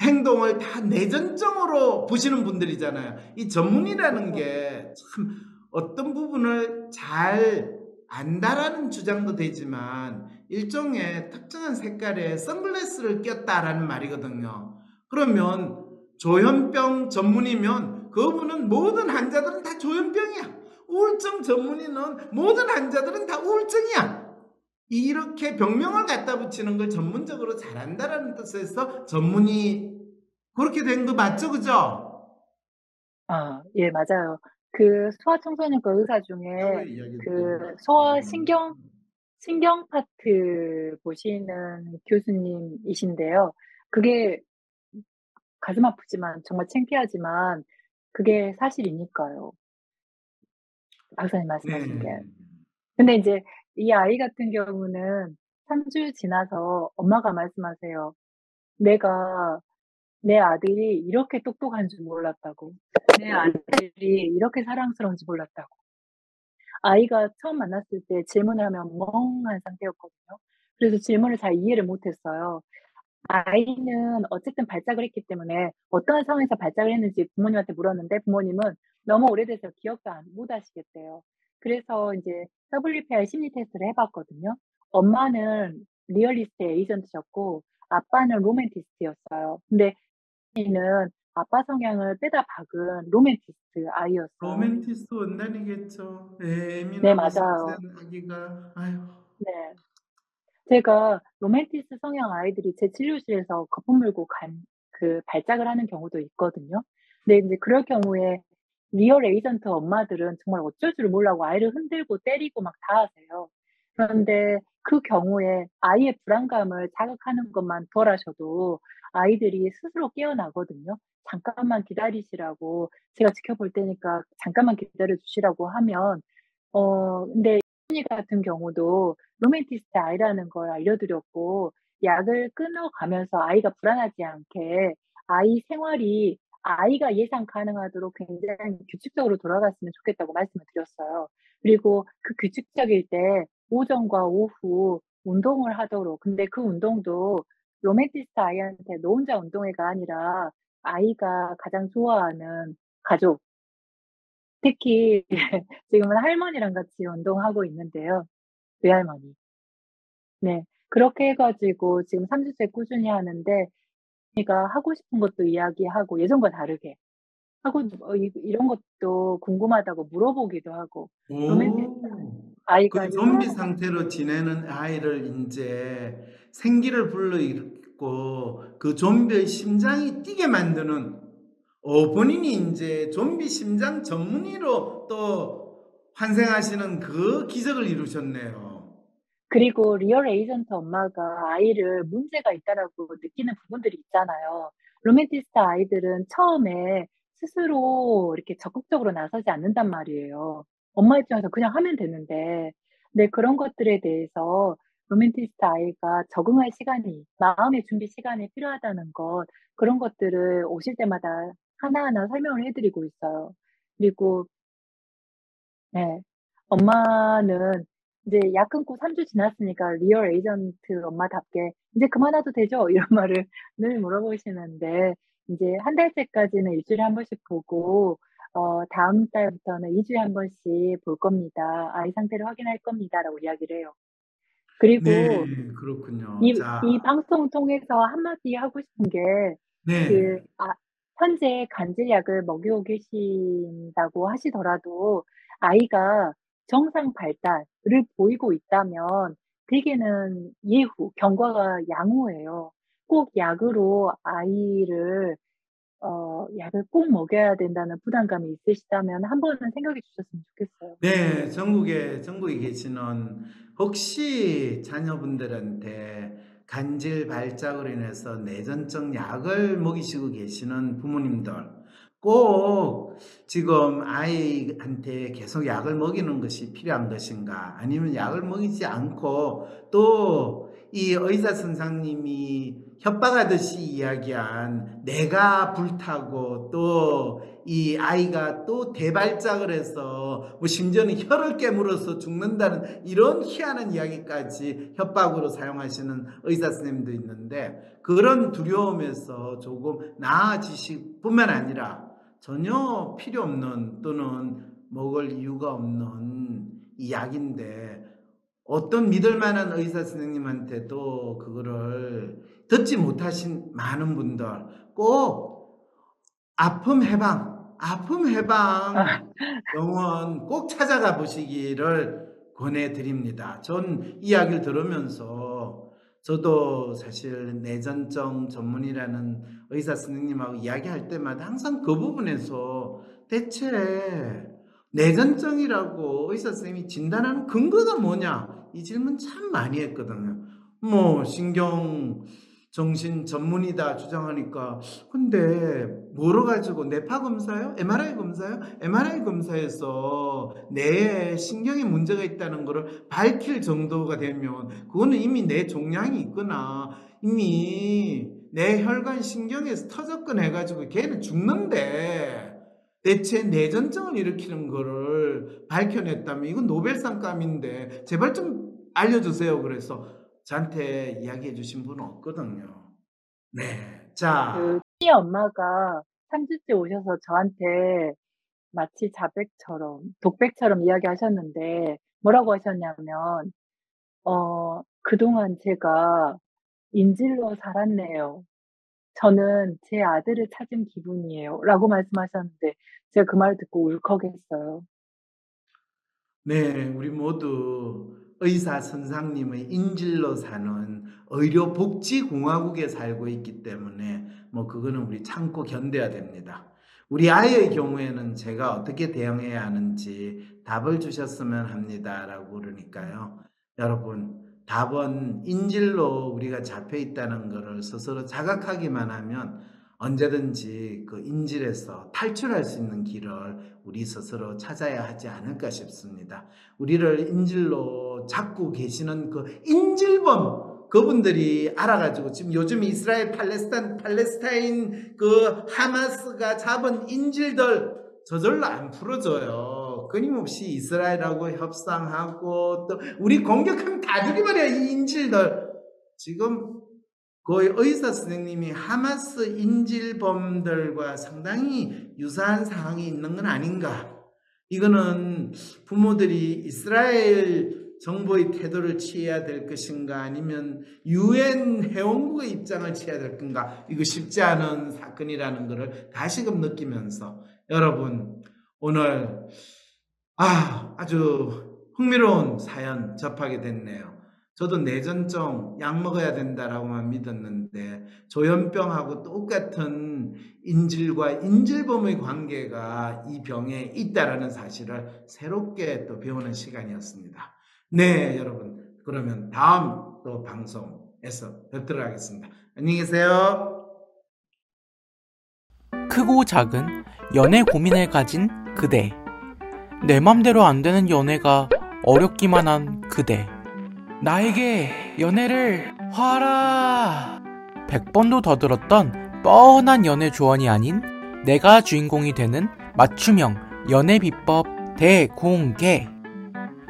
행동을 다 내전증으로 보시는 분들이잖아요. 이 전문의라는. 게 참 어떤 부분을 잘 안다라는 주장도 되지만 일종의 특정한 색깔의 선글라스를 꼈다라는 말이거든요. 그러면 조현병 전문이면 그분은 모든 환자들은 다 조현병이야. 우울증 전문의는 모든 환자들은 다 우울증이야. 이렇게 병명을 갖다 붙이는 걸 전문적으로 잘한다라는 뜻에서 전문의 그렇게 된 거 맞죠, 그죠? 아 예 맞아요. 그 소아청소년과 의사 중에 그 소아 신경 신경 파트 보시는 교수님이신데요. 그게 가슴 아프지만 정말 창피하지만 그게 사실이니까요. 박사님 말씀하신 게. 네. 근데 인제 이 아이 같은 경우는 3주 지나서 엄마가 말씀하세요. "내가 내 아들이 이렇게 똑똑한 줄 몰랐다."고. "내 아들이 이렇게 사랑스러운지 몰랐다."고. 아이가 처음 만났을 때 질문을 하면 멍한 상태였거든요. 그래서 질문을 잘 이해를 못 했어요. 아이는 어쨌든 발작을 했기 때문에 어떠한 상황에서 발작을 했는지 부모님한테 물었는데 부모님은 너무 오래돼서 기억도 안 못 하시겠대요. 그래서 인제 WPI 심리 테스트를 해 봤거든요. 엄마는 리얼리스트에 에이전트셨고 아빠는 로맨티스트였어요. 근데 는 아빠 성향을 빼다 박은 로맨티스트 아이였어요. 로맨티스트 원단이겠죠. 네 예민하고 맞아요. 섬세한 아기가. 아유. 네. 제가 로맨티스트 성향 아이들이 제 진료실에서 거품 물고 간 그 발작을 하는 경우도 있거든요. 근데 인제 그럴 경우에 real 에이전트 엄마들은 정말 어쩔 줄을 몰라고 아이를 흔들고 때리고 막 다 하세요. 그런데 그 경우에 아이의 불안감을 자극하는 것만 덜 하셔도 아이들이 스스로 깨어나거든요. 잠깐만 기다리시라고 제가 지켜볼 테니까 잠깐만 기다려 주시라고 하면 어 근데 이 같은 경우도 로맨티스트 아이라는 걸 알려드렸고 약을 끊어가면서 아이가 불안하지 않게 아이 생활이 아이가 예상 가능하도록 굉장히 규칙적으로 돌아갔으면 좋겠다고 말씀을 드렸어요. 그리고 그 규칙적일 때 오전과 오후 운동을 하도록. 근데 그 운동도 로맨티스트 아이한테 너 혼자 운동해가 아니라 아이가 가장 좋아하는 가족. 특히 지금은 할머니랑 같이 운동하고 있는데요, 외할머니. 네. 그렇게 해 가지고 지금 3 주째 꾸준히 하는데 제가 하고 싶은 것도 이야기하고 예전과 다르게 하고 어이 이런 것도 궁금하다고 물어보기도 하고. 아이가 그 이제 좀비 상태로 지내는 아이를 인제 생기를 불러일으키고 그 좀비의 심장이 뛰게 만드는 어 본인이 인제 좀비 심장 전문의로 또 환생하시는 그 기적을 이루셨네요. 그리고 real 에이전트 엄마가 아이를 문제가 있다라고 느끼는 부분들이 있잖아요. 로맨티스트 아이들은 처음에 스스로 이렇게 적극적으로 나서지 않는단 말이에요. 엄마 입장에서 그냥 하면 되는데. 근데 그런 것들에 대해서 로맨티스트 아이가 적응할 시간이 마음의 준비 시간이 필요하다는 것 그런 것들을 오실 때마다 하나하나 설명을 해 드리고 있어요. 그리고 네. 엄마는 이제 약 끊고 3주 지났으니까 real 에이전트 엄마답게 "이제 그만와도 되죠?" 이런 말을 늘 물어보시는데 인제 1 달째까지는 1 주일에 1 번씩 보고 어 "다음 달부터는 2 주에 1 번씩 볼 겁니다. 아이 상태를 확인할 겁니다."라고 이야기를 해요. 그리고 네. 그렇군요. 이자이 방송을 통해서 한마디 하고 싶은 게 네. 그 아 현재 간질약을 먹이고 계신다고 하시더라도 아이가 정상 발달을 보이고 있다면 대개는 예후, 경과가 양호해요. 꼭 약으로 아이를 어 약을 꼭 먹여야 된다는 부담감이 있으시다면 한 번은 생각해 주셨으면 좋겠어요. 네. 전국에 전국에 계시는 혹시 자녀분들한테 간질 발작으로 인해서 내전증 약을 먹이시고 계시는 부모님들 꼭 지금 아이한테 계속 약을 먹이는 것이 필요한 것인가? 아니면 약을 먹이지 않고 또 이 의사 선생님이 협박하듯이 이야기한 뇌가 불타고 또 이 아이가 또 대발작을 해서 뭐 심지어는 혀를 깨물어서 죽는다는 이런 희한한 이야기까지 협박으로 사용하시는 의사 선생님도 있는데 그런 두려움에서 조금 나아지실 뿐만 아니라 전혀 필요 없는 또는 먹을 이유가 없는 이 약인데 어떤 믿을 만한 의사 선생님한테도 그거를 듣지 못하신 많은 분들 꼭 아픔 해방, 아픔 해방 병원 꼭 찾아가 보시기를 권해 드립니다. 전 이야기를 들으면서 저도 사실 내전증 전문의라는 의사 선생님하고 이야기할 때마다 항상 그 부분에서 대체 내전증이라고 의사 선생님이 진단하는 근거가 뭐냐? 이 질문 참 많이 했거든요. 뭐 신경 정신 전문의다 주장하니까 근데 뭐로 가지고 뇌파 검사요? MRI 검사요? MRI 검사에서 뇌에 신경에 문제가 있다는 거를 밝힐 정도가 되면 그거는 이미 뇌 종양이 있거나 이미 뇌 혈관 신경에서 터졌거나 해 가지고 걔는 죽는데 대체 내전증을 일으키는 거를 밝혀냈다면 이건 노벨상감인데 제발 좀 알려주세요. 그래서 저한테 이야기해 주신 분은 없거든요. 네. 자. 그희 엄마가 3 주째 오셔서 저한테 마치 자백처럼 독백처럼 이야기하셨는데 뭐라고 하셨냐면 어 "그동안 제가 인질로 살았네요. 저는 제 아들을 찾은 기분이에요."라고 말씀하셨는데 제가 그 말을 듣고 울컥했어요. 네. 우리 모두 의사 선생님의 인질로 사는 의료복지공화국에 살고 있기 때문에 뭐 그거는 우리 참고 견뎌야 됩니다. 우리 아이의 경우에는 제가 어떻게 대응해야 하는지 답을 주셨으면 합니다라고 그러니까요. 여러분 답은 인질로 우리가 잡혀 있다는 것을 스스로 자각하기만 하면 언제든지 그 인질에서 탈출할 수 있는 길을 우리 스스로 찾아야 하지 않을까 싶습니다. 우리를 인질로 잡고 계시는 그 인질범 그분들이 알아가지고 지금 요즘 이스라엘 팔레스타인 팔레스타인 그 하마스가 잡은 인질들 저절로 안 풀어져요. 끊임없이 이스라엘하고 협상하고 또 우리 공격하면 다 죽여버려요 이 인질들. 지금 그 의사 선생님이 하마스 인질범들과 상당히 유사한 상황이 있는 건 아닌가. 이거는 부모들이 이스라엘 정부의 태도를 취해야 될 것인가 아니면 유엔 회원국의 입장을 취해야 될 건가 이거 쉽지 않은 사건이라는 것을 다시금 느끼면서 여러분 오늘 아 아주 흥미로운 사연 접하게 됐네요. 저도 내전증 약 먹어야 된다라고만 믿었는데 조현병하고 똑같은 인질과 인질범의 관계가 이 병에 있다라는 사실을 새롭게 또 배우는 시간이었습니다. 네, 여러분. 그러면 다음 또 방송에서 뵙도록 하겠습니다. 안녕히 계세요. 크고 작은 연애 고민을 가진 그대. 내 맘대로 안 되는 연애가 어렵기만 한 그대. 나에게 연애를 화라! 100번도 더 들었던 뻔한 연애 조언이 아닌 내가 주인공이 되는 맞춤형 연애 비법 대공개.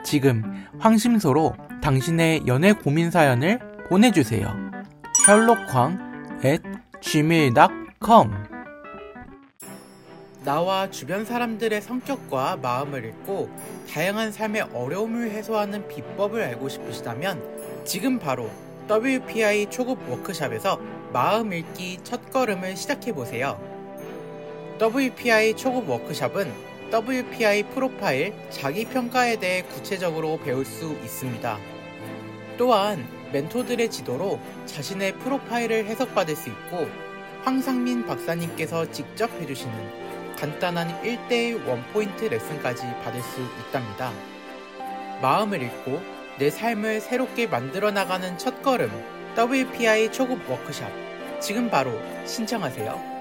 지금 황심소로 당신의 연애 고민 사연을 보내주세요. 셜록황 at gmail.com 나와 주변 사람들의 성격과 마음을 읽고 다양한 삶의 어려움을 해소하는 비법을 알고 싶으시다면 지금 바로 WPI 초급 워크샵에서 마음 읽기 첫걸음을 시작해보세요. WPI 초급 워크샵은 WPI 프로파일 자기평가에 대해 구체적으로 배울 수 있습니다. 또한 멘토들의 지도로 자신의 프로파일을 해석받을 수 있고 황상민 박사님께서 직접 해주시는 간단한 1대1 원포인트 레슨까지 받을 수 있답니다. 마음을 읽고 내 삶을 새롭게 만들어 나가는 첫걸음 WPI 초급 워크샵 지금 바로 신청하세요.